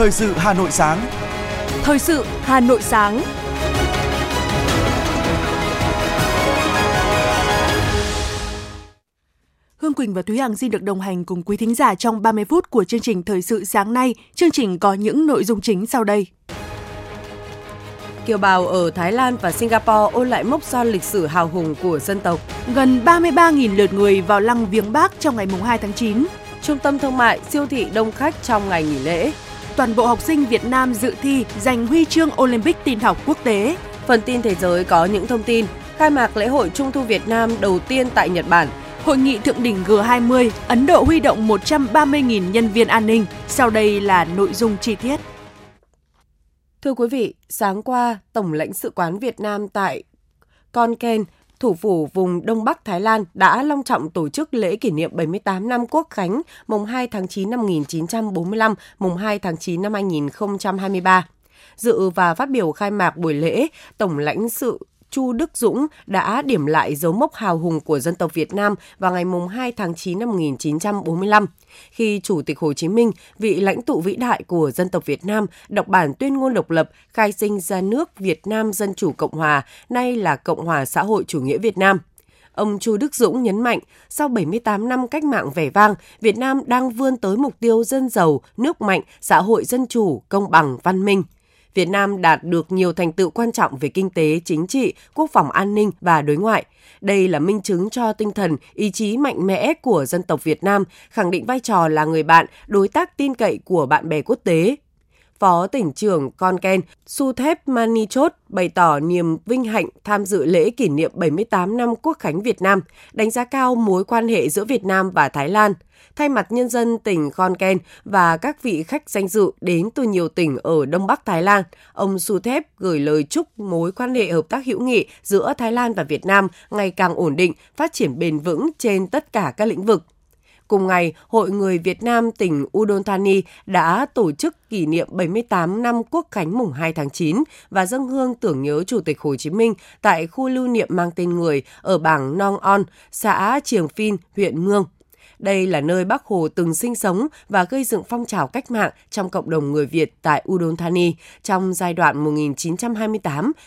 Thời sự Hà Nội sáng. Thời sự Hà Nội sáng. Hương Quỳnh và Thúy Hằng xin được đồng hành cùng quý thính giả trong 30 phút của chương trình Thời sự sáng nay. Chương trình có những nội dung chính sau đây. Kiều bào ở Thái Lan và Singapore ôn lại mốc son lịch sử hào hùng của dân tộc. Gần 33.000 lượt người vào lăng viếng Bác trong ngày 2 tháng 9. Trung tâm thương mại, siêu thị đông khách trong ngày nghỉ lễ. Toàn bộ học sinh Việt Nam dự thi giành huy chương Olympic tin học quốc tế. Phần tin thế giới có những thông tin. Khai mạc lễ hội Trung thu Việt Nam đầu tiên tại Nhật Bản. Hội nghị thượng đỉnh G20, Ấn Độ huy động 130.000 nhân viên an ninh. Sau đây là nội dung chi tiết. Thưa quý vị, sáng qua, Tổng lãnh sự quán Việt Nam tại Con Ken, thủ phủ vùng Đông Bắc Thái Lan đã long trọng tổ chức lễ kỷ niệm 78 năm Quốc khánh mùng 2 tháng 9 năm 1945, mùng 2 tháng 9 năm 2023. Dự và phát biểu khai mạc buổi lễ, Tổng lãnh sự Chu Đức Dũng đã điểm lại dấu mốc hào hùng của dân tộc Việt Nam vào ngày 2 tháng 9 năm 1945, khi Chủ tịch Hồ Chí Minh, vị lãnh tụ vĩ đại của dân tộc Việt Nam, đọc bản tuyên ngôn độc lập khai sinh ra nước Việt Nam Dân Chủ Cộng Hòa, nay là Cộng hòa xã hội chủ nghĩa Việt Nam. Ông Chu Đức Dũng nhấn mạnh, sau 78 năm cách mạng vẻ vang, Việt Nam đang vươn tới mục tiêu dân giàu, nước mạnh, xã hội dân chủ, công bằng, văn minh – Việt Nam đạt được nhiều thành tựu quan trọng về kinh tế, chính trị, quốc phòng an ninh và đối ngoại. Đây là minh chứng cho tinh thần, ý chí mạnh mẽ của dân tộc Việt Nam, khẳng định vai trò là người bạn, đối tác tin cậy của bạn bè quốc tế, Phó tỉnh trưởng Con Ken Suthep Manichot bày tỏ niềm vinh hạnh tham dự lễ kỷ niệm 78 năm Quốc khánh Việt Nam, đánh giá cao mối quan hệ giữa Việt Nam và Thái Lan. Thay mặt nhân dân tỉnh Con Ken và các vị khách danh dự đến từ nhiều tỉnh ở Đông Bắc Thái Lan, ông Suthep gửi lời chúc mối quan hệ hợp tác hữu nghị giữa Thái Lan và Việt Nam ngày càng ổn định, phát triển bền vững trên tất cả các lĩnh vực. Cùng ngày, Hội Người Việt Nam tỉnh Udon Thani đã tổ chức kỷ niệm 78 năm Quốc khánh mùng 2 tháng 9 và dâng hương tưởng nhớ Chủ tịch Hồ Chí Minh tại khu lưu niệm mang tên người ở bảng Nong On, xã Triềng Phin, huyện Mương. Đây là nơi Bác Hồ từng sinh sống và gây dựng phong trào cách mạng trong cộng đồng người Việt tại Udon Thani trong giai đoạn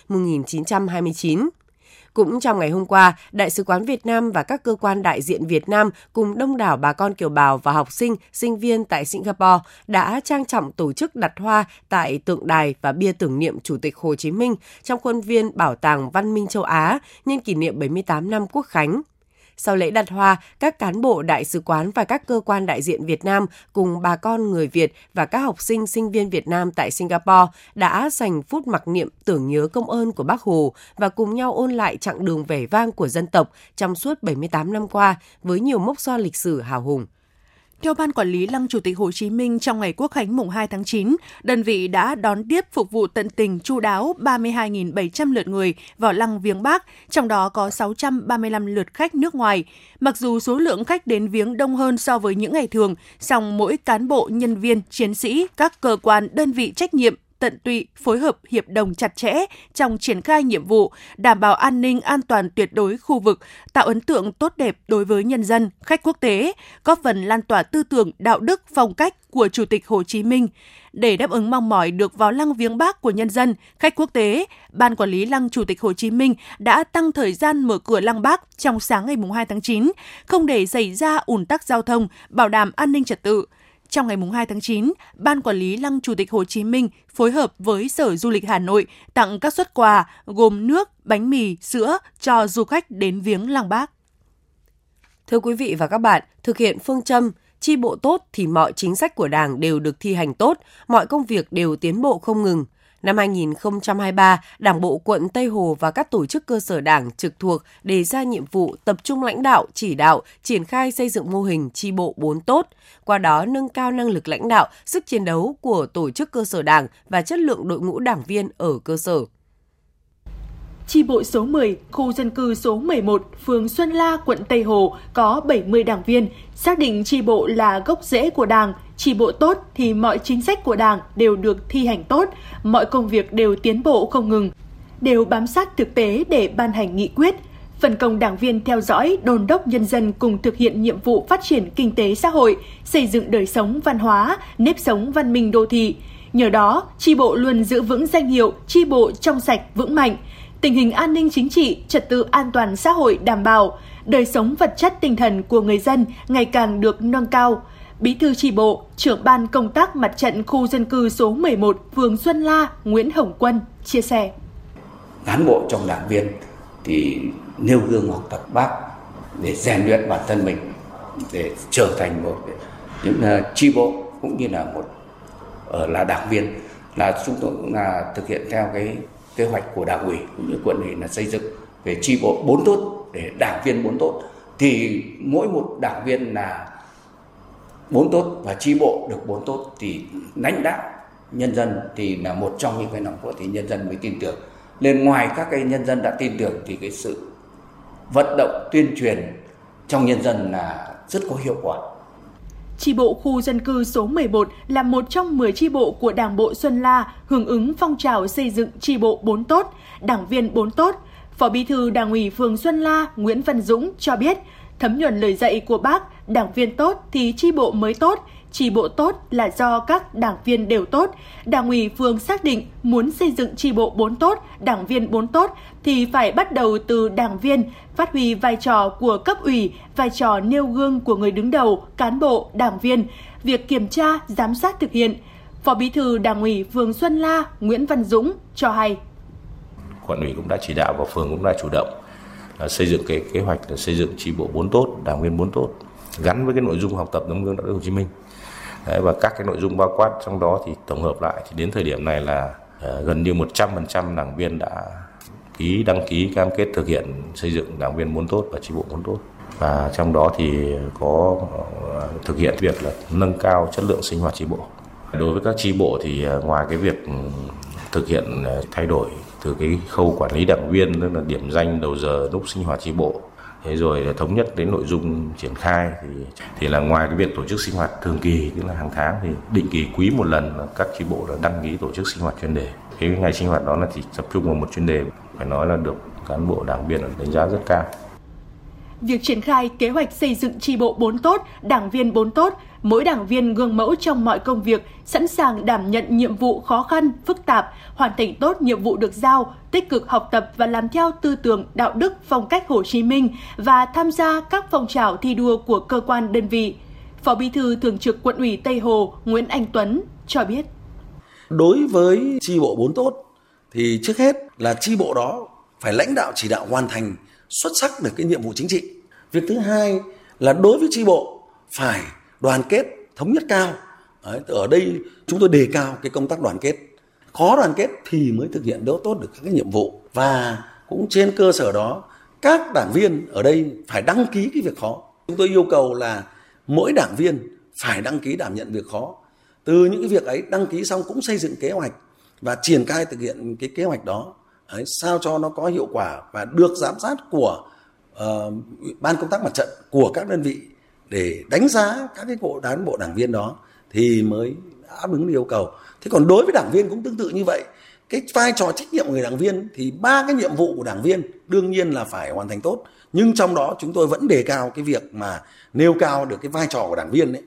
1928-1929. Cũng trong ngày hôm qua, Đại sứ quán Việt Nam và các cơ quan đại diện Việt Nam cùng đông đảo bà con kiều bào và học sinh, sinh viên tại Singapore đã trang trọng tổ chức đặt hoa tại tượng đài và bia tưởng niệm Chủ tịch Hồ Chí Minh trong khuôn viên Bảo tàng Văn minh châu Á nhân kỷ niệm 78 năm Quốc khánh. Sau lễ đặt hoa, các cán bộ đại sứ quán và các cơ quan đại diện Việt Nam cùng bà con người Việt và các học sinh sinh viên Việt Nam tại Singapore đã dành phút mặc niệm tưởng nhớ công ơn của Bác Hồ và cùng nhau ôn lại chặng đường vẻ vang của dân tộc trong suốt 78 năm qua với nhiều mốc son lịch sử hào hùng. Theo Ban Quản lý Lăng Chủ tịch Hồ Chí Minh trong ngày Quốc khánh mùng 2 tháng 9, đơn vị đã đón tiếp phục vụ tận tình chu đáo 32.700 lượt người vào Lăng Viếng Bác, trong đó có 635 lượt khách nước ngoài. Mặc dù số lượng khách đến viếng đông hơn so với những ngày thường, song mỗi cán bộ, nhân viên, chiến sĩ, các cơ quan, đơn vị trách nhiệm tận tụy, phối hợp hiệp đồng chặt chẽ trong triển khai nhiệm vụ, đảm bảo an ninh an toàn tuyệt đối khu vực, tạo ấn tượng tốt đẹp đối với nhân dân, khách quốc tế, góp phần lan tỏa tư tưởng, đạo đức, phong cách của Chủ tịch Hồ Chí Minh. Để đáp ứng mong mỏi được vào lăng viếng bác của nhân dân, khách quốc tế, Ban Quản lý Lăng Chủ tịch Hồ Chí Minh đã tăng thời gian mở cửa lăng bác trong sáng ngày 2 tháng 9, không để xảy ra ủn tắc giao thông, bảo đảm an ninh trật tự. Trong ngày 2 tháng 9, Ban Quản lý Lăng Chủ tịch Hồ Chí Minh phối hợp với Sở Du lịch Hà Nội tặng các xuất quà gồm nước, bánh mì, sữa cho du khách đến viếng Lăng Bác. Thưa quý vị và các bạn, thực hiện phương châm chi bộ tốt thì mọi chính sách của Đảng đều được thi hành tốt, mọi công việc đều tiến bộ không ngừng. Năm 2023, Đảng bộ quận Tây Hồ và các tổ chức cơ sở đảng trực thuộc đề ra nhiệm vụ tập trung lãnh đạo, chỉ đạo, triển khai xây dựng mô hình chi bộ 4 tốt, qua đó nâng cao năng lực lãnh đạo, sức chiến đấu của tổ chức cơ sở đảng và chất lượng đội ngũ đảng viên ở cơ sở. Chi bộ số 10, khu dân cư số 11, phường Xuân La, quận Tây Hồ có 70 đảng viên, xác định chi bộ là gốc rễ của Đảng, chi bộ tốt thì mọi chính sách của Đảng đều được thi hành tốt, mọi công việc đều tiến bộ không ngừng, đều bám sát thực tế để ban hành nghị quyết, phân công đảng viên theo dõi, đôn đốc nhân dân cùng thực hiện nhiệm vụ phát triển kinh tế xã hội, xây dựng đời sống văn hóa, nếp sống văn minh đô thị, Nhờ đó, chi bộ luôn giữ vững danh hiệu chi bộ trong sạch vững mạnh, tình hình an ninh chính trị, trật tự an toàn xã hội đảm bảo, đời sống vật chất tinh thần của người dân ngày càng được nâng cao. Bí thư tri bộ, trưởng ban công tác mặt trận khu dân cư số 11, phường Xuân La, Nguyễn Hồng Quân chia sẻ. Cán bộ trong đảng viên thì nêu gương học tập bác để rèn luyện bản thân mình để trở thành một những ờ, tri bộ cũng như là một ở là đảng viên là chúng tôi cũng là thực hiện theo cái kế hoạch của đảng ủy cũng như quận ủy là xây dựng về tri bộ bốn tốt để đảng viên bốn tốt. Thì mỗi một đảng viên là bốn tốt và tri bộ được bốn tốt thì lãnh đạo nhân dân thì là một trong những cái nòng cốt thì nhân dân mới tin tưởng. Nên ngoài các cái nhân dân đã tin tưởng thì cái sự vận động tuyên truyền trong nhân dân là rất có hiệu quả tri bộ khu dân cư số 11 là một trong 10 tri bộ của Đảng bộ Xuân La hưởng ứng phong trào xây dựng tri bộ 4 tốt, đảng viên 4 tốt. Phó Bí thư Đảng ủy phường Xuân La Nguyễn Văn Dũng cho biết, thấm nhuần lời dạy của bác, đảng viên tốt thì tri bộ mới tốt, Tri bộ tốt là do các đảng viên đều tốt. Đảng ủy phường xác định muốn xây dựng tri bộ 4 tốt, đảng viên 4 tốt thì phải bắt đầu từ đảng viên, phát huy vai trò của cấp ủy, vai trò nêu gương của người đứng đầu, cán bộ, đảng viên, việc kiểm tra, giám sát thực hiện. Phó Bí thư Đảng ủy phường Xuân La Nguyễn Văn Dũng cho hay. Quận ủy cũng đã chỉ đạo và phường cũng đã chủ động à, xây dựng cái kế hoạch là xây dựng tri bộ 4 tốt, đảng viên 4 tốt gắn với cái nội dung học tập tấm gương đạo đức Hồ Chí Minh. Đấy, và các cái nội dung bao quát trong đó thì tổng hợp lại thì đến thời điểm này là uh, gần như 100% đảng viên đã ký đăng ký cam kết thực hiện xây dựng đảng viên muốn tốt và tri bộ muốn tốt. Và trong đó thì có ờ, thực hiện việc là nâng cao chất lượng sinh hoạt tri bộ. Đối với các tri bộ thì ờ, ngoài cái việc ừ, thực hiện thay đổi từ cái khâu quản lý đảng viên tức là điểm danh đầu giờ lúc sinh hoạt tri bộ thế rồi thống nhất đến nội dung triển khai thì thì là ngoài cái việc tổ chức sinh hoạt thường kỳ, tức là hàng tháng thì định kỳ quý một lần các chi bộ đã đăng ký tổ chức sinh hoạt chuyên đề. Cái ngày sinh hoạt đó là chỉ tập trung vào một chuyên đề, phải nói là được cán bộ đảng viên đánh giá rất cao việc triển khai kế hoạch xây dựng tri bộ 4 tốt, đảng viên 4 tốt, mỗi đảng viên gương mẫu trong mọi công việc, sẵn sàng đảm nhận nhiệm vụ khó khăn, phức tạp, hoàn thành tốt nhiệm vụ được giao, tích cực học tập và làm theo tư tưởng, đạo đức, phong cách Hồ Chí Minh và tham gia các phong trào thi đua của cơ quan đơn vị. Phó Bí thư Thường trực Quận ủy Tây Hồ Nguyễn Anh Tuấn cho biết. Đối với tri bộ 4 tốt thì trước hết là tri bộ đó phải lãnh đạo chỉ đạo hoàn thành xuất sắc được cái nhiệm vụ chính trị. Việc thứ hai là đối với tri bộ phải đoàn kết, thống nhất cao. Ở đây chúng tôi đề cao cái công tác đoàn kết. Khó đoàn kết thì mới thực hiện đỡ tốt được các cái nhiệm vụ và cũng trên cơ sở đó, các đảng viên ở đây phải đăng ký cái việc khó. Chúng tôi yêu cầu là mỗi đảng viên phải đăng ký đảm nhận việc khó. Từ những cái việc ấy đăng ký xong cũng xây dựng kế hoạch và triển khai thực hiện cái kế hoạch đó Đấy, sao cho nó có hiệu quả và được giám sát của uh, ban công tác mặt trận của các đơn vị để đánh giá các cái bộ đán bộ đảng viên đó thì mới đáp ứng yêu cầu. Thế còn đối với đảng viên cũng tương tự như vậy. Cái vai trò trách nhiệm của người đảng viên thì ba cái nhiệm vụ của đảng viên đương nhiên là phải hoàn thành tốt. Nhưng trong đó chúng tôi vẫn đề cao cái việc mà nêu cao được cái vai trò của đảng viên đấy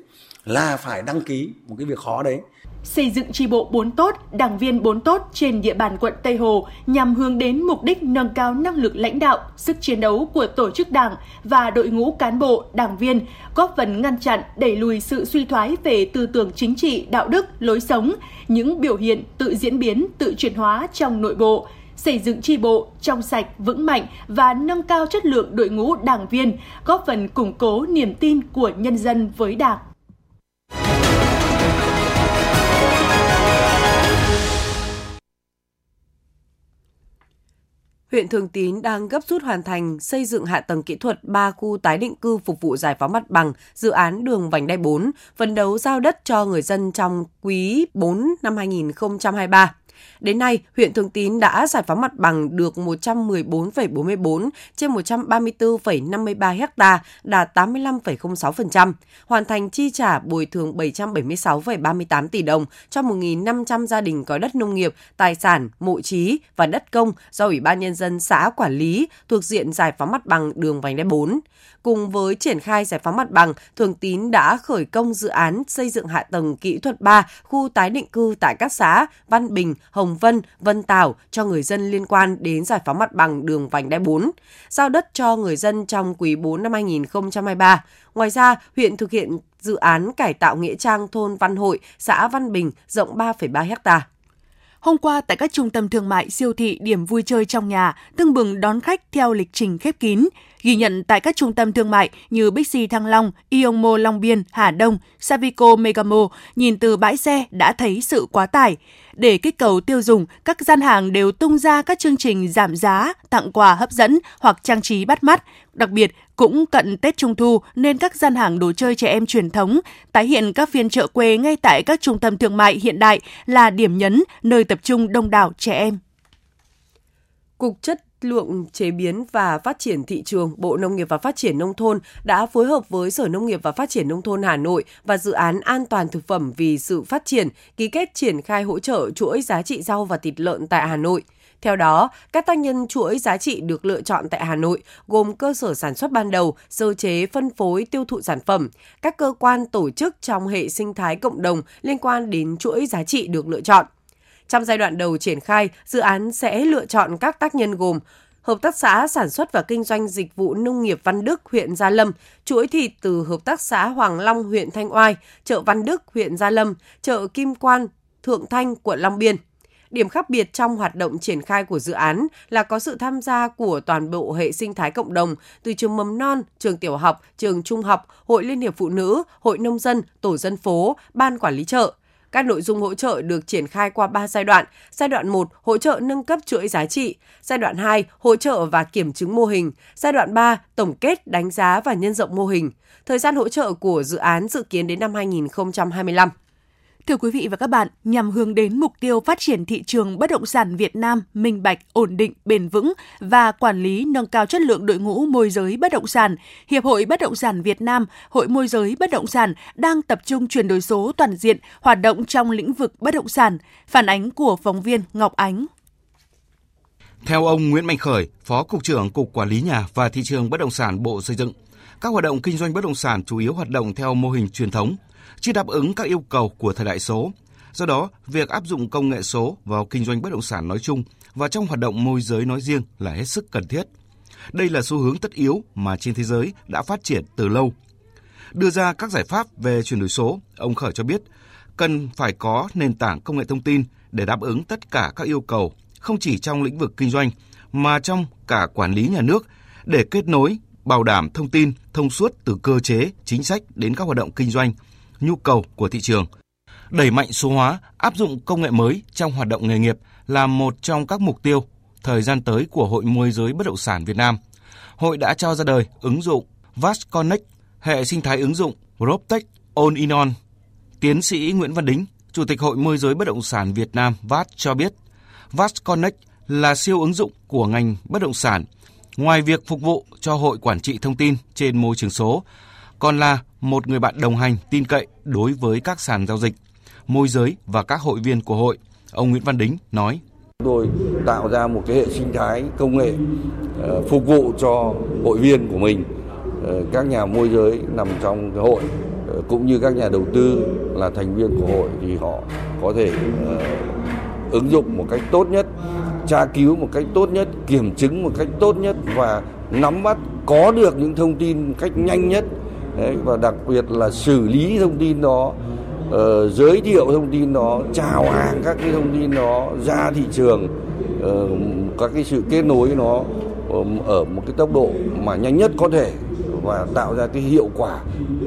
là phải đăng ký một cái việc khó đấy xây dựng tri bộ 4 tốt, đảng viên 4 tốt trên địa bàn quận Tây Hồ nhằm hướng đến mục đích nâng cao năng lực lãnh đạo, sức chiến đấu của tổ chức đảng và đội ngũ cán bộ, đảng viên, góp phần ngăn chặn, đẩy lùi sự suy thoái về tư tưởng chính trị, đạo đức, lối sống, những biểu hiện tự diễn biến, tự chuyển hóa trong nội bộ, xây dựng tri bộ trong sạch, vững mạnh và nâng cao chất lượng đội ngũ đảng viên, góp phần củng cố niềm tin của nhân dân với Đảng. Huyện Thường Tín đang gấp rút hoàn thành xây dựng hạ tầng kỹ thuật 3 khu tái định cư phục vụ giải phóng mặt bằng dự án đường vành đai 4, phấn đấu giao đất cho người dân trong quý 4 năm 2023. Đến nay, huyện Thường Tín đã giải phóng mặt bằng được 114,44 trên 134,53 ha, đạt 85,06%, hoàn thành chi trả bồi thường 776,38 tỷ đồng cho 1.500 gia đình có đất nông nghiệp, tài sản, mộ trí và đất công do Ủy ban Nhân dân xã quản lý thuộc diện giải phóng mặt bằng đường vành đai 4. Cùng với triển khai giải phóng mặt bằng, Thường Tín đã khởi công dự án xây dựng hạ tầng kỹ thuật 3 khu tái định cư tại các xã Văn Bình, Hồng Vân, Vân Tảo cho người dân liên quan đến giải phóng mặt bằng đường vành đai 4, giao đất cho người dân trong quý 4 năm 2023. Ngoài ra, huyện thực hiện dự án cải tạo nghĩa trang thôn Văn Hội, xã Văn Bình rộng 3,3 ha. Hôm qua tại các trung tâm thương mại, siêu thị, điểm vui chơi trong nhà tưng bừng đón khách theo lịch trình khép kín. Ghi nhận tại các trung tâm thương mại như Bixi Thăng Long, Ionmo Long Biên, Hà Đông, Savico Megamo, nhìn từ bãi xe đã thấy sự quá tải. Để kích cầu tiêu dùng, các gian hàng đều tung ra các chương trình giảm giá, tặng quà hấp dẫn hoặc trang trí bắt mắt. Đặc biệt, cũng cận Tết Trung Thu nên các gian hàng đồ chơi trẻ em truyền thống tái hiện các phiên chợ quê ngay tại các trung tâm thương mại hiện đại là điểm nhấn nơi tập trung đông đảo trẻ em. Cục chất lượng chế biến và phát triển thị trường, Bộ Nông nghiệp và Phát triển nông thôn đã phối hợp với Sở Nông nghiệp và Phát triển nông thôn Hà Nội và dự án An toàn thực phẩm vì sự phát triển ký kết triển khai hỗ trợ chuỗi giá trị rau và thịt lợn tại Hà Nội. Theo đó, các tác nhân chuỗi giá trị được lựa chọn tại Hà Nội gồm cơ sở sản xuất ban đầu, sơ chế, phân phối, tiêu thụ sản phẩm, các cơ quan tổ chức trong hệ sinh thái cộng đồng liên quan đến chuỗi giá trị được lựa chọn. Trong giai đoạn đầu triển khai, dự án sẽ lựa chọn các tác nhân gồm Hợp tác xã sản xuất và kinh doanh dịch vụ nông nghiệp Văn Đức, huyện Gia Lâm, chuỗi thịt từ Hợp tác xã Hoàng Long, huyện Thanh Oai, chợ Văn Đức, huyện Gia Lâm, chợ Kim Quan, Thượng Thanh, quận Long Biên. Điểm khác biệt trong hoạt động triển khai của dự án là có sự tham gia của toàn bộ hệ sinh thái cộng đồng từ trường mầm non, trường tiểu học, trường trung học, hội liên hiệp phụ nữ, hội nông dân, tổ dân phố, ban quản lý chợ – các nội dung hỗ trợ được triển khai qua 3 giai đoạn. Giai đoạn 1, hỗ trợ nâng cấp chuỗi giá trị. Giai đoạn 2, hỗ trợ và kiểm chứng mô hình. Giai đoạn 3, tổng kết, đánh giá và nhân rộng mô hình. Thời gian hỗ trợ của dự án dự kiến đến năm 2025. Thưa quý vị và các bạn, nhằm hướng đến mục tiêu phát triển thị trường bất động sản Việt Nam minh bạch, ổn định, bền vững và quản lý nâng cao chất lượng đội ngũ môi giới bất động sản, Hiệp hội Bất động sản Việt Nam, Hội môi giới bất động sản đang tập trung chuyển đổi số toàn diện hoạt động trong lĩnh vực bất động sản. Phản ánh của phóng viên Ngọc Ánh. Theo ông Nguyễn Mạnh Khởi, Phó Cục trưởng Cục Quản lý Nhà và Thị trường Bất động sản Bộ Xây dựng, các hoạt động kinh doanh bất động sản chủ yếu hoạt động theo mô hình truyền thống, chưa đáp ứng các yêu cầu của thời đại số. Do đó, việc áp dụng công nghệ số vào kinh doanh bất động sản nói chung và trong hoạt động môi giới nói riêng là hết sức cần thiết. Đây là xu hướng tất yếu mà trên thế giới đã phát triển từ lâu. Đưa ra các giải pháp về chuyển đổi số, ông Khởi cho biết cần phải có nền tảng công nghệ thông tin để đáp ứng tất cả các yêu cầu, không chỉ trong lĩnh vực kinh doanh mà trong cả quản lý nhà nước để kết nối, bảo đảm thông tin thông suốt từ cơ chế, chính sách đến các hoạt động kinh doanh nhu cầu của thị trường. Đẩy mạnh số hóa, áp dụng công nghệ mới trong hoạt động nghề nghiệp là một trong các mục tiêu thời gian tới của Hội môi giới bất động sản Việt Nam. Hội đã cho ra đời ứng dụng Vast Connect, hệ sinh thái ứng dụng PropTech All in On. Tiến sĩ Nguyễn Văn Đính, Chủ tịch Hội môi giới bất động sản Việt Nam VAST cho biết, VAST Connect là siêu ứng dụng của ngành bất động sản. Ngoài việc phục vụ cho hội quản trị thông tin trên môi trường số, còn là một người bạn đồng hành tin cậy đối với các sàn giao dịch, môi giới và các hội viên của hội. Ông Nguyễn Văn Đính nói. Tôi tạo ra một cái hệ sinh thái công nghệ ờ, phục vụ cho hội viên của mình, ờ, các nhà môi giới nằm trong cái hội ờ, cũng như các nhà đầu tư là thành viên của hội thì họ có thể ứng dụng một cách tốt nhất, tra cứu một cách tốt nhất, kiểm chứng một cách tốt nhất và nắm bắt có được những thông tin một cách nhanh nhất Đấy, và đặc biệt là xử lý thông tin đó uh, giới thiệu thông tin đó chào hàng các cái thông tin đó ra thị trường uh, các cái sự kết nối nó um, ở một cái tốc độ mà nhanh nhất có thể và tạo ra cái hiệu quả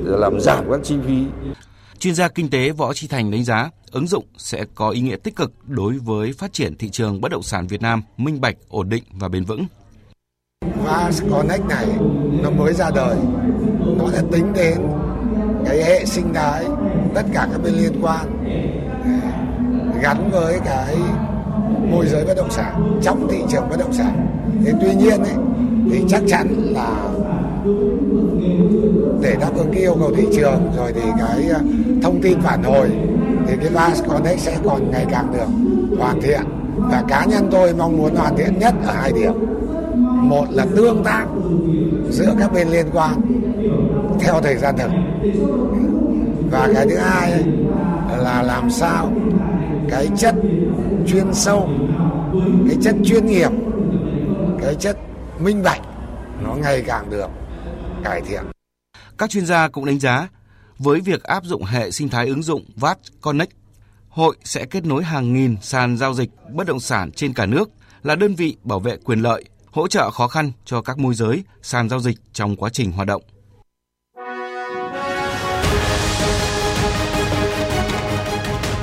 làm giảm các chi phí Chuyên gia kinh tế Võ Chi Thành đánh giá ứng dụng sẽ có ý nghĩa tích cực đối với phát triển thị trường bất động sản Việt Nam minh bạch, ổn định và bền vững. Fast Connect này nó mới ra đời nó sẽ tính đến cái hệ sinh thái tất cả các bên liên quan gắn với cái môi giới bất động sản trong thị trường bất động sản. Thế tuy nhiên ấy, thì chắc chắn là để đáp ứng cái yêu cầu thị trường rồi thì cái ờ, thông tin phản hồi thì cái VAS Connect sẽ còn ngày càng được hoàn thiện. Và cá nhân tôi mong muốn hoàn thiện nhất ở hai điểm. Một là tương tác giữa các bên liên quan theo thời gian thực và cái thứ hai là làm sao cái chất chuyên sâu cái chất chuyên nghiệp cái chất minh bạch nó ngày càng được cải thiện. Các chuyên gia cũng đánh giá với việc áp dụng hệ sinh thái ứng dụng VAT Connect, hội sẽ kết nối hàng nghìn sàn giao dịch bất động sản trên cả nước là đơn vị bảo vệ quyền lợi, hỗ trợ khó khăn cho các môi giới, sàn giao dịch trong quá trình hoạt động.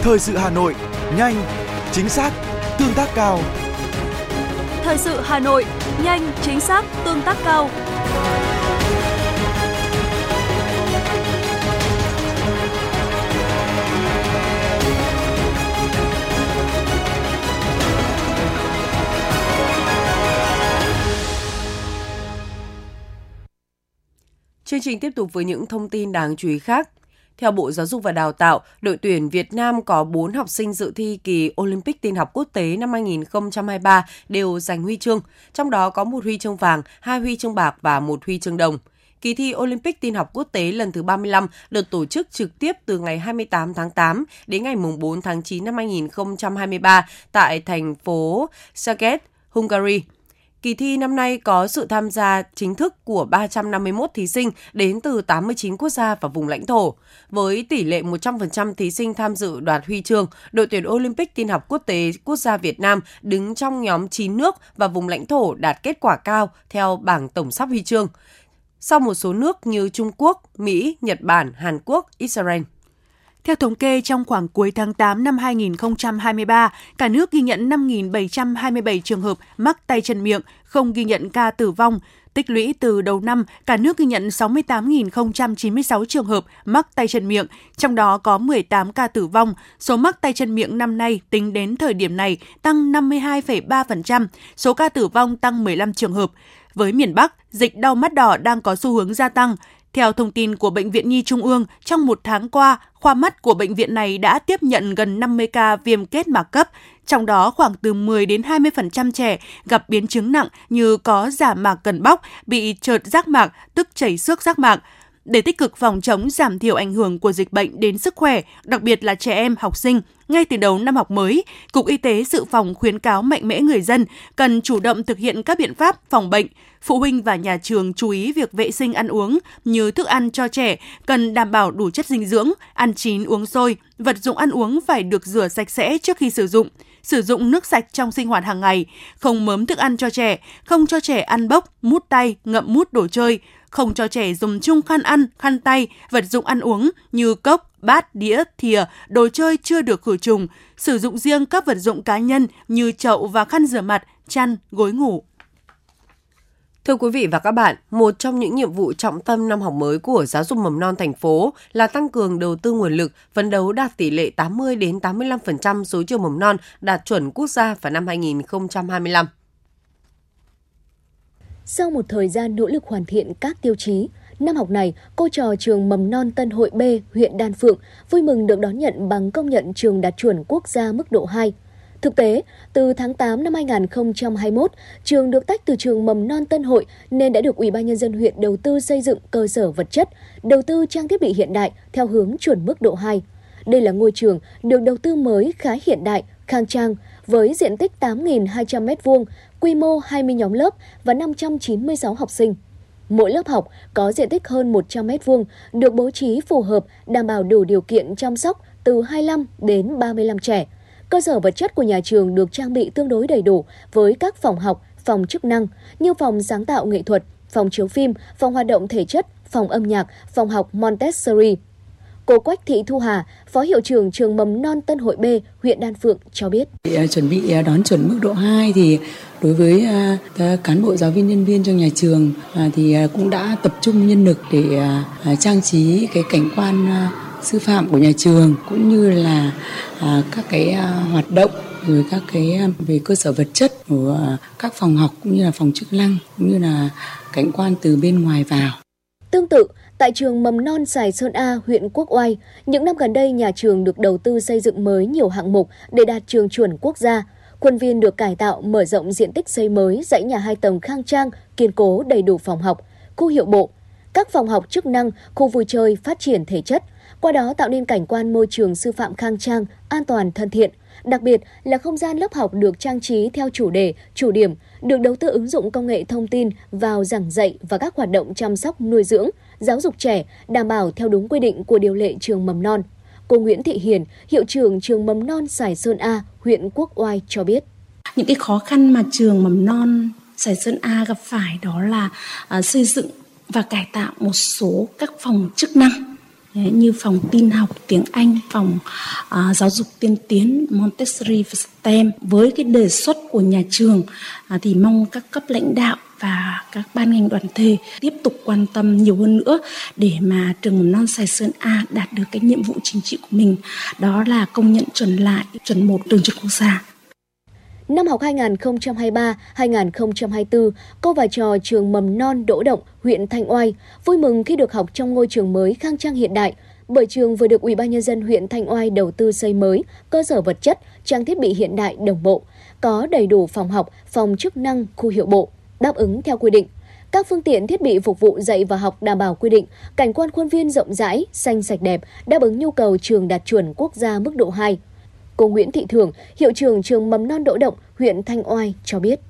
Thời sự Hà Nội, nhanh, chính xác, tương tác cao. Thời sự Hà Nội, nhanh, chính xác, tương tác cao. Chương trình tiếp tục với những thông tin đáng chú ý khác. Theo Bộ Giáo dục và Đào tạo, đội tuyển Việt Nam có 4 học sinh dự thi kỳ Olympic tin học quốc tế năm 2023 đều giành huy chương, trong đó có một huy chương vàng, hai huy chương bạc và một huy chương đồng. Kỳ thi Olympic tin học quốc tế lần thứ 35 được tổ chức trực tiếp từ ngày 28 tháng 8 đến ngày 4 tháng 9 năm 2023 tại thành phố Szeged, Hungary. Kỳ thi năm nay có sự tham gia chính thức của 351 thí sinh đến từ 89 quốc gia và vùng lãnh thổ. Với tỷ lệ 100% thí sinh tham dự đoạt huy chương, đội tuyển Olympic tin học quốc tế quốc gia Việt Nam đứng trong nhóm 9 nước và vùng lãnh thổ đạt kết quả cao theo bảng tổng sắp huy chương. Sau một số nước như Trung Quốc, Mỹ, Nhật Bản, Hàn Quốc, Israel. Theo thống kê, trong khoảng cuối tháng 8 năm 2023, cả nước ghi nhận 5.727 trường hợp mắc tay chân miệng, không ghi nhận ca tử vong. Tích lũy từ đầu năm, cả nước ghi nhận 68.096 trường hợp mắc tay chân miệng, trong đó có 18 ca tử vong. Số mắc tay chân miệng năm nay tính đến thời điểm này tăng 52,3%, số ca tử vong tăng 15 trường hợp. Với miền Bắc, dịch đau mắt đỏ đang có xu hướng gia tăng. Theo thông tin của Bệnh viện Nhi Trung ương, trong một tháng qua, khoa mắt của bệnh viện này đã tiếp nhận gần 50 ca viêm kết mạc cấp, trong đó khoảng từ 10 đến 20% trẻ gặp biến chứng nặng như có giả mạc cần bóc, bị trợt giác mạc, tức chảy xước giác mạc. Để tích cực phòng chống giảm thiểu ảnh hưởng của dịch bệnh đến sức khỏe, đặc biệt là trẻ em, học sinh, ngay từ đầu năm học mới, Cục Y tế Dự phòng khuyến cáo mạnh mẽ người dân cần chủ động thực hiện các biện pháp phòng bệnh. Phụ huynh và nhà trường chú ý việc vệ sinh ăn uống như thức ăn cho trẻ cần đảm bảo đủ chất dinh dưỡng, ăn chín uống sôi, vật dụng ăn uống phải được rửa sạch sẽ trước khi sử dụng sử dụng nước sạch trong sinh hoạt hàng ngày, không mớm thức ăn cho trẻ, không cho trẻ ăn bốc, mút tay, ngậm mút đồ chơi, không cho trẻ dùng chung khăn ăn, khăn tay, vật dụng ăn uống như cốc, bát, đĩa, thìa, đồ chơi chưa được khử trùng, sử dụng riêng các vật dụng cá nhân như chậu và khăn rửa mặt, chăn, gối ngủ. Thưa quý vị và các bạn, một trong những nhiệm vụ trọng tâm năm học mới của giáo dục mầm non thành phố là tăng cường đầu tư nguồn lực, phấn đấu đạt tỷ lệ 80 đến 85% số trường mầm non đạt chuẩn quốc gia vào năm 2025. Sau một thời gian nỗ lực hoàn thiện các tiêu chí, năm học này, cô trò trường mầm non Tân Hội B, huyện Đan Phượng vui mừng được đón nhận bằng công nhận trường đạt chuẩn quốc gia mức độ 2. Thực tế, từ tháng 8 năm 2021, trường được tách từ trường mầm non Tân Hội nên đã được Ủy ban nhân dân huyện đầu tư xây dựng cơ sở vật chất, đầu tư trang thiết bị hiện đại theo hướng chuẩn mức độ 2. Đây là ngôi trường được đầu tư mới khá hiện đại, khang trang với diện tích 8.200 m2, quy mô 20 nhóm lớp và 596 học sinh. Mỗi lớp học có diện tích hơn 100 m2, được bố trí phù hợp, đảm bảo đủ điều kiện chăm sóc từ 25 đến 35 trẻ. Cơ sở vật chất của nhà trường được trang bị tương đối đầy đủ với các phòng học, phòng chức năng như phòng sáng tạo nghệ thuật, phòng chiếu phim, phòng hoạt động thể chất, phòng âm nhạc, phòng học Montessori. Cô Quách Thị Thu Hà, Phó Hiệu trưởng trường mầm non Tân Hội B, huyện Đan Phượng cho biết. Chuẩn bị đón chuẩn mức độ 2 thì đối với cán bộ giáo viên nhân viên trong nhà trường thì cũng đã tập trung nhân lực để trang trí cái cảnh quan sư phạm của nhà trường cũng như là à, các cái à, hoạt động rồi các cái à, về cơ sở vật chất của à, các phòng học cũng như là phòng chức năng cũng như là cảnh quan từ bên ngoài vào. Tương tự, tại trường mầm non Sài Sơn A, huyện Quốc Oai, những năm gần đây nhà trường được đầu tư xây dựng mới nhiều hạng mục để đạt trường chuẩn quốc gia. Khuôn viên được cải tạo, mở rộng diện tích xây mới, dãy nhà hai tầng khang trang, kiên cố đầy đủ phòng học, khu hiệu bộ, các phòng học chức năng, khu vui chơi, phát triển thể chất, qua đó tạo nên cảnh quan môi trường sư phạm khang trang, an toàn, thân thiện. Đặc biệt là không gian lớp học được trang trí theo chủ đề, chủ điểm, được đầu tư ứng dụng công nghệ thông tin vào giảng dạy và các hoạt động chăm sóc nuôi dưỡng, giáo dục trẻ, đảm bảo theo đúng quy định của điều lệ trường mầm non. Cô Nguyễn Thị Hiền, hiệu trưởng trường mầm non Sài Sơn A, huyện Quốc Oai cho biết. Những cái khó khăn mà trường mầm non Sài Sơn A gặp phải đó là uh, xây dựng và cải tạo một số các phòng chức năng như phòng tin học tiếng Anh, phòng uh, giáo dục tiên tiến Montessori và STEM với cái đề xuất của nhà trường uh, thì mong các cấp lãnh đạo và các ban ngành đoàn thể tiếp tục quan tâm nhiều hơn nữa để mà trường mầm non Sài Sơn A đạt được cái nhiệm vụ chính trị của mình đó là công nhận chuẩn lại chuẩn một trường chuẩn quốc gia. Năm học 2023-2024, cô và trò trường mầm non Đỗ Động, huyện Thanh Oai vui mừng khi được học trong ngôi trường mới khang trang hiện đại, bởi trường vừa được Ủy ban nhân dân huyện Thanh Oai đầu tư xây mới, cơ sở vật chất, trang thiết bị hiện đại đồng bộ, có đầy đủ phòng học, phòng chức năng, khu hiệu bộ, đáp ứng theo quy định. Các phương tiện thiết bị phục vụ dạy và học đảm bảo quy định, cảnh quan khuôn viên rộng rãi, xanh sạch đẹp, đáp ứng nhu cầu trường đạt chuẩn quốc gia mức độ 2. Cô Nguyễn Thị Thường, hiệu trưởng trường mầm non Đỗ Động, huyện Thanh Oai cho biết.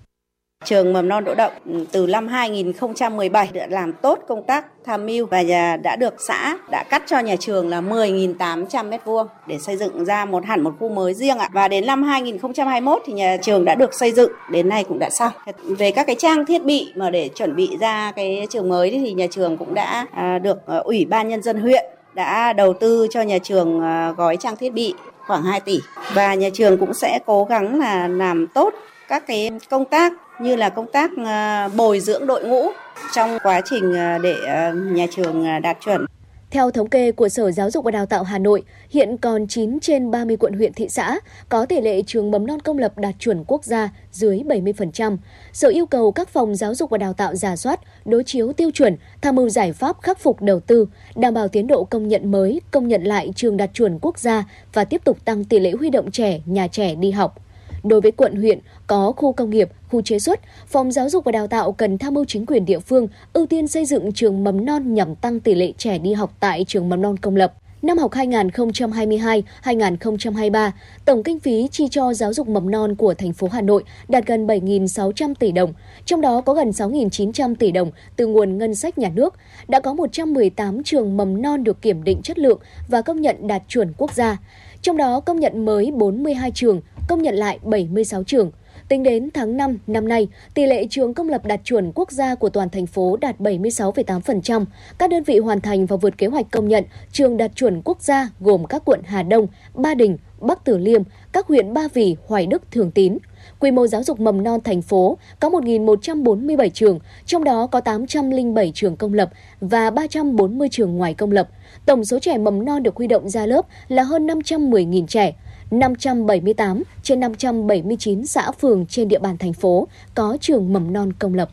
Trường mầm non Đỗ Động từ năm 2017 đã làm tốt công tác tham mưu và đã được xã đã cắt cho nhà trường là 10.800 m2 để xây dựng ra một hẳn một khu mới riêng ạ. Và đến năm 2021 thì nhà trường đã được xây dựng, đến nay cũng đã xong. Về các cái trang thiết bị mà để chuẩn bị ra cái trường mới thì nhà trường cũng đã à, được à, Ủy ban nhân dân huyện đã đầu tư cho nhà trường à, gói trang thiết bị khoảng 2 tỷ và nhà trường cũng sẽ cố gắng là làm tốt các cái công tác như là công tác ờ, bồi dưỡng đội ngũ trong quá trình ờ, để ờ, nhà trường đạt chuẩn. Theo thống kê của Sở Giáo dục và Đào tạo Hà Nội, hiện còn 9 trên 30 quận huyện thị xã có tỷ lệ trường mầm non công lập đạt chuẩn quốc gia dưới 70%. Sở yêu cầu các phòng giáo dục và đào tạo giả soát, đối chiếu tiêu chuẩn, tham mưu giải pháp khắc phục đầu tư, đảm bảo tiến độ công nhận mới, công nhận lại trường đạt chuẩn quốc gia và tiếp tục tăng tỷ lệ huy động trẻ, nhà trẻ đi học. Đối với quận huyện có khu công nghiệp, khu chế xuất, Phòng Giáo dục và Đào tạo cần tham mưu chính quyền địa phương ưu tiên xây dựng trường mầm non nhằm tăng tỷ lệ trẻ đi học tại trường mầm non công lập. Năm học 2022-2023, tổng kinh phí chi cho giáo dục mầm non của thành phố Hà Nội đạt gần 7.600 tỷ đồng, trong đó có gần 6.900 tỷ đồng từ nguồn ngân sách nhà nước. Đã có 118 trường mầm non được kiểm định chất lượng và công nhận đạt chuẩn quốc gia. Trong đó công nhận mới 42 trường, công nhận lại 76 trường. Tính đến tháng 5 năm nay, tỷ lệ trường công lập đạt chuẩn quốc gia của toàn thành phố đạt 76,8%. Các đơn vị hoàn thành và vượt kế hoạch công nhận trường đạt chuẩn quốc gia gồm các quận Hà Đông, Ba Đình, Bắc Từ Liêm, các huyện Ba Vì, Hoài Đức, Thường Tín. Quy mô giáo dục mầm non thành phố có 1.147 trường, trong đó có 807 trường công lập và 340 trường ngoài công lập. Tổng số trẻ mầm non được huy động ra lớp là hơn 510.000 trẻ. 578 trên 579 xã phường trên địa bàn thành phố có trường mầm non công lập.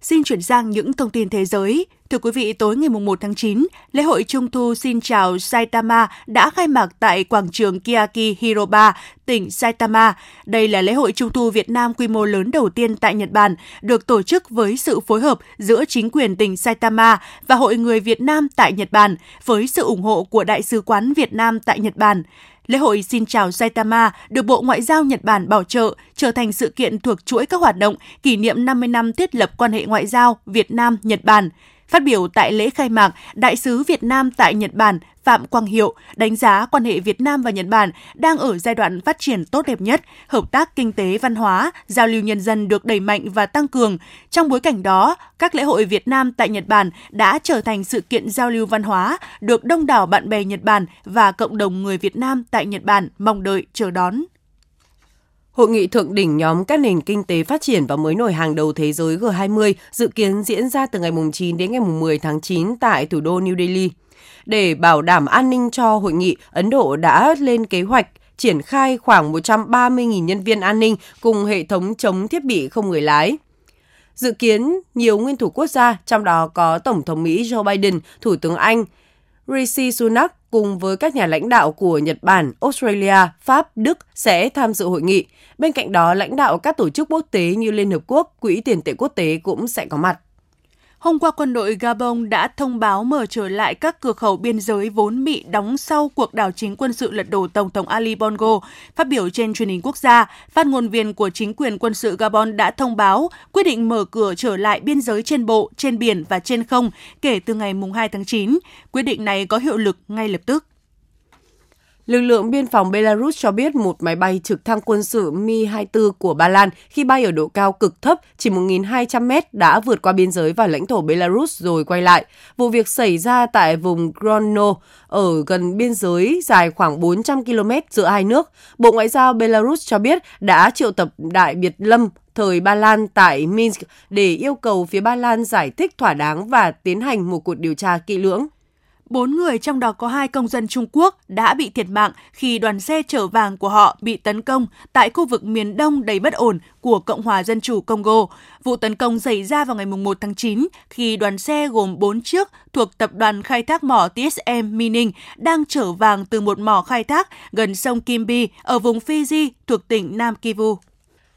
Xin chuyển sang những thông tin thế giới. Thưa quý vị, tối ngày 1 tháng 9, lễ hội Trung thu Xin chào Saitama đã khai mạc tại quảng trường Kiyaki Hiroba, tỉnh Saitama. Đây là lễ hội Trung thu Việt Nam quy mô lớn đầu tiên tại Nhật Bản, được tổ chức với sự phối hợp giữa chính quyền tỉnh Saitama và Hội người Việt Nam tại Nhật Bản, với sự ủng hộ của Đại sứ quán Việt Nam tại Nhật Bản. Lễ hội Xin chào Saitama được Bộ Ngoại giao Nhật Bản bảo trợ, trở thành sự kiện thuộc chuỗi các hoạt động kỷ niệm 50 năm thiết lập quan hệ ngoại giao Việt Nam-Nhật Bản. Phát biểu tại lễ khai mạc, Đại sứ Việt Nam tại Nhật Bản Phạm Quang Hiệu đánh giá quan hệ Việt Nam và Nhật Bản đang ở giai đoạn phát triển tốt đẹp nhất, hợp tác kinh tế văn hóa, giao lưu nhân dân được đẩy mạnh và tăng cường. Trong bối cảnh đó, các lễ hội Việt Nam tại Nhật Bản đã trở thành sự kiện giao lưu văn hóa được đông đảo bạn bè Nhật Bản và cộng đồng người Việt Nam tại Nhật Bản mong đợi chờ đón. Hội nghị thượng đỉnh nhóm các nền kinh tế phát triển và mới nổi hàng đầu thế giới G20 dự kiến diễn ra từ ngày 9 đến ngày 10 tháng 9 tại thủ đô New Delhi. Để bảo đảm an ninh cho hội nghị, Ấn Độ đã lên kế hoạch triển khai khoảng 130.000 nhân viên an ninh cùng hệ thống chống thiết bị không người lái. Dự kiến, nhiều nguyên thủ quốc gia, trong đó có Tổng thống Mỹ Joe Biden, Thủ tướng Anh Rishi Sunak cùng với các nhà lãnh đạo của Nhật Bản, Australia, Pháp, Đức sẽ tham dự hội nghị. Bên cạnh đó, lãnh đạo các tổ chức quốc tế như Liên Hợp Quốc, Quỹ tiền tệ quốc tế cũng sẽ có mặt. Hôm qua, quân đội Gabon đã thông báo mở trở lại các cửa khẩu biên giới vốn bị đóng sau cuộc đảo chính quân sự lật đổ Tổng thống Ali Bongo. Phát biểu trên truyền hình quốc gia, phát ngôn viên của chính quyền quân sự Gabon đã thông báo quyết định mở cửa trở lại biên giới trên bộ, trên biển và trên không kể từ ngày 2 tháng 9. Quyết định này có hiệu lực ngay lập tức. Lực lượng biên phòng Belarus cho biết một máy bay trực thăng quân sự Mi-24 của Ba Lan khi bay ở độ cao cực thấp, chỉ 1.200 mét, đã vượt qua biên giới vào lãnh thổ Belarus rồi quay lại. Vụ việc xảy ra tại vùng Grodno ở gần biên giới dài khoảng 400 km giữa hai nước. Bộ Ngoại giao Belarus cho biết đã triệu tập đại biệt lâm, thời Ba Lan tại Minsk để yêu cầu phía Ba Lan giải thích thỏa đáng và tiến hành một cuộc điều tra kỹ lưỡng. Bốn người trong đó có hai công dân Trung Quốc đã bị thiệt mạng khi đoàn xe chở vàng của họ bị tấn công tại khu vực miền đông đầy bất ổn của Cộng hòa Dân chủ Congo. Vụ tấn công xảy ra vào ngày 1 tháng 9 khi đoàn xe gồm 4 chiếc thuộc tập đoàn khai thác mỏ TSM Mining đang chở vàng từ một mỏ khai thác gần sông Kimbi ở vùng Fiji thuộc tỉnh Nam Kivu.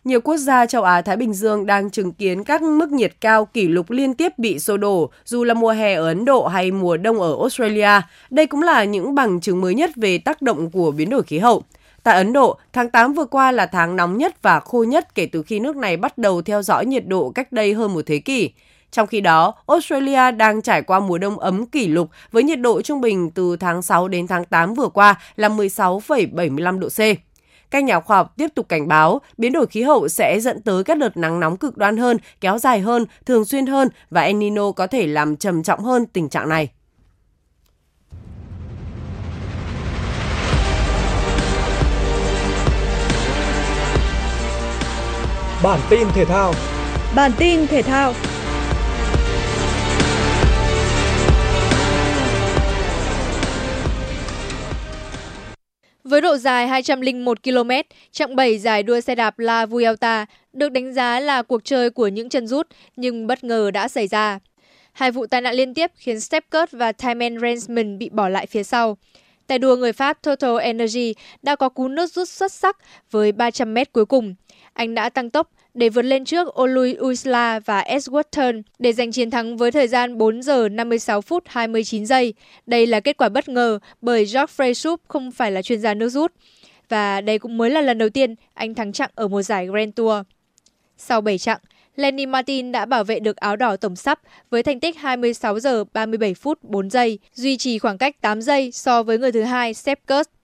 Nhiều quốc gia châu Á-Thái Bình Dương đang chứng kiến các mức nhiệt cao kỷ lục liên tiếp bị sô đổ, dù là mùa hè ở Ấn Độ hay mùa đông ở Australia. Đây cũng là những bằng chứng mới nhất về tác động của biến đổi khí hậu. Tại Ấn Độ, tháng 8 vừa qua là tháng nóng nhất và khô nhất kể từ khi nước này bắt đầu theo dõi nhiệt độ cách đây hơn một thế kỷ. Trong khi đó, Australia đang trải qua mùa đông ấm kỷ lục với nhiệt độ trung bình từ tháng 6 đến tháng 8 vừa qua là 16,75 độ C. Các nhà khoa học tiếp tục cảnh báo biến đổi khí hậu sẽ dẫn tới các đợt nắng nóng cực đoan hơn, kéo dài hơn, thường xuyên hơn và El Nino có thể làm trầm trọng hơn tình trạng này. Bản tin thể thao Bản tin thể thao Với độ dài 201 km, chặng 7 giải đua xe đạp La Vuelta được đánh giá là cuộc chơi của những chân rút, nhưng bất ngờ đã xảy ra. Hai vụ tai nạn liên tiếp khiến Stepkurt và Timen Rensman bị bỏ lại phía sau. Tài đua người Pháp Total Energy đã có cú nước rút xuất sắc với 300 m cuối cùng. Anh đã tăng tốc để vượt lên trước Olui Usla và Edgerton để giành chiến thắng với thời gian 4 giờ 56 phút 29 giây. Đây là kết quả bất ngờ bởi Geoffrey Freysoup không phải là chuyên gia nước rút. Và đây cũng mới là lần đầu tiên anh thắng chặng ở một giải Grand Tour. Sau 7 chặng, Lenny Martin đã bảo vệ được áo đỏ tổng sắp với thành tích 26 giờ 37 phút 4 giây, duy trì khoảng cách 8 giây so với người thứ hai Sepp Kuss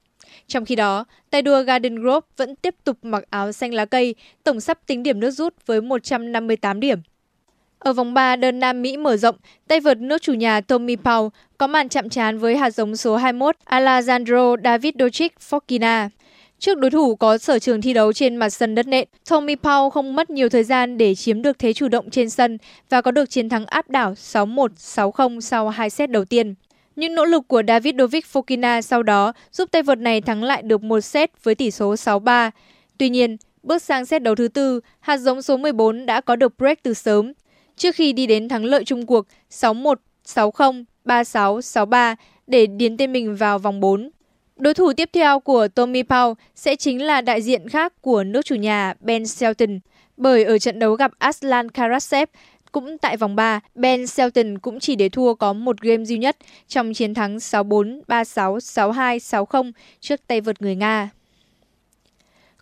trong khi đó, tay đua Garden Grove vẫn tiếp tục mặc áo xanh lá cây, tổng sắp tính điểm nước rút với 158 điểm. Ở vòng 3 đơn Nam Mỹ mở rộng, tay vợt nước chủ nhà Tommy Paul có màn chạm trán với hạt giống số 21 Alejandro Davidovich Fokina. Trước đối thủ có sở trường thi đấu trên mặt sân đất nện, Tommy Paul không mất nhiều thời gian để chiếm được thế chủ động trên sân và có được chiến thắng áp đảo 6-1, 6-0 sau hai set đầu tiên. Những nỗ lực của Davidovic Fokina sau đó giúp tay vợt này thắng lại được một set với tỷ số 6-3. Tuy nhiên, bước sang set đấu thứ tư, hạt giống số 14 đã có được break từ sớm. Trước khi đi đến thắng lợi chung cuộc 6-1, 6-0, 3-6, 6-3 để điền tên mình vào vòng 4. Đối thủ tiếp theo của Tommy Paul sẽ chính là đại diện khác của nước chủ nhà Ben Shelton, bởi ở trận đấu gặp Aslan Karasev, cũng tại vòng 3, Ben Shelton cũng chỉ để thua có một game duy nhất trong chiến thắng 6-4, 3-6, 6-2, 6-0 trước tay vợt người Nga.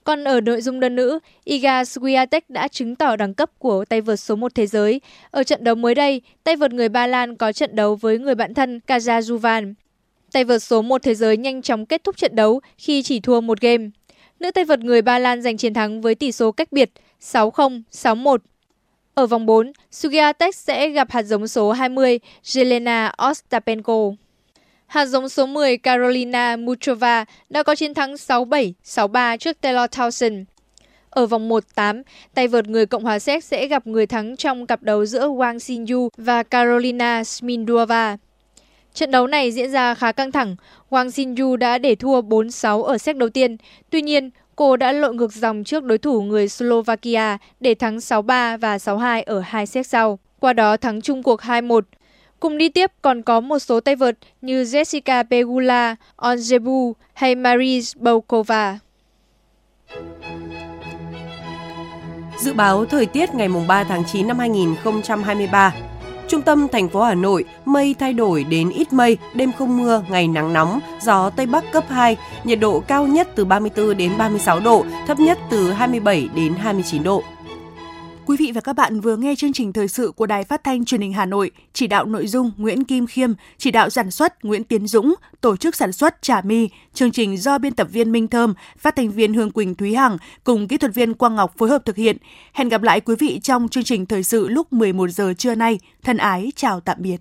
Còn ở nội dung đơn nữ, Iga Swiatek đã chứng tỏ đẳng cấp của tay vợt số 1 thế giới. Ở trận đấu mới đây, tay vợt người Ba Lan có trận đấu với người bạn thân Kaja Juvan. Tay vợt số 1 thế giới nhanh chóng kết thúc trận đấu khi chỉ thua một game. Nữ tay vợt người Ba Lan giành chiến thắng với tỷ số cách biệt 6-0, 6-1, ở vòng 4, Sugiatek sẽ gặp hạt giống số 20 Jelena Ostapenko. Hạt giống số 10 Carolina Muchova đã có chiến thắng 6-7, 6-3 trước Taylor Townsend. Ở vòng 1-8, tay vợt người Cộng hòa Séc sẽ gặp người thắng trong cặp đấu giữa Wang Xinyu và Carolina Smindrova. Trận đấu này diễn ra khá căng thẳng. Wang Xinyu đã để thua 4-6 ở set đầu tiên. Tuy nhiên, cô đã lội ngược dòng trước đối thủ người Slovakia để thắng 6-3 và 6-2 ở hai set sau. Qua đó thắng chung cuộc 2-1. Cùng đi tiếp còn có một số tay vợt như Jessica Pegula, Onjebu hay Marie Boukova. Dự báo thời tiết ngày 3 tháng 9 năm 2023 Trung tâm thành phố Hà Nội, mây thay đổi đến ít mây, đêm không mưa, ngày nắng nóng, gió Tây Bắc cấp 2, nhiệt độ cao nhất từ 34 đến 36 độ, thấp nhất từ 27 đến 29 độ. Quý vị và các bạn vừa nghe chương trình thời sự của Đài Phát thanh Truyền hình Hà Nội, chỉ đạo nội dung Nguyễn Kim Khiêm, chỉ đạo sản xuất Nguyễn Tiến Dũng, tổ chức sản xuất Trà My, chương trình do biên tập viên Minh Thơm, phát thanh viên Hương Quỳnh Thúy Hằng cùng kỹ thuật viên Quang Ngọc phối hợp thực hiện. Hẹn gặp lại quý vị trong chương trình thời sự lúc 11 giờ trưa nay. Thân ái chào tạm biệt.